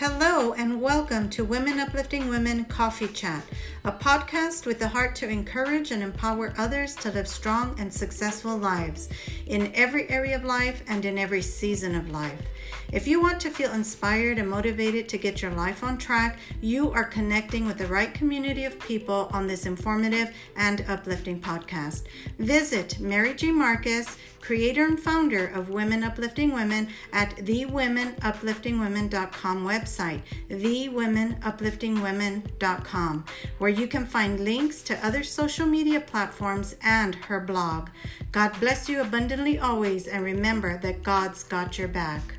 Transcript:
Hello, and welcome to Women Uplifting Women Coffee Chat, a podcast with the heart to encourage and empower others to live strong and successful lives in every area of life and in every season of life. If you want to feel inspired and motivated to get your life on track, you are connecting with the right community of people on this informative and uplifting podcast. Visit Mary G. Marcus, creator and founder of Women Uplifting Women, at thewomenupliftingwomen.com website, thewomenupliftingwomen.com, where you can find links to other social media platforms and her blog. God bless you abundantly always, and remember that God's got your back.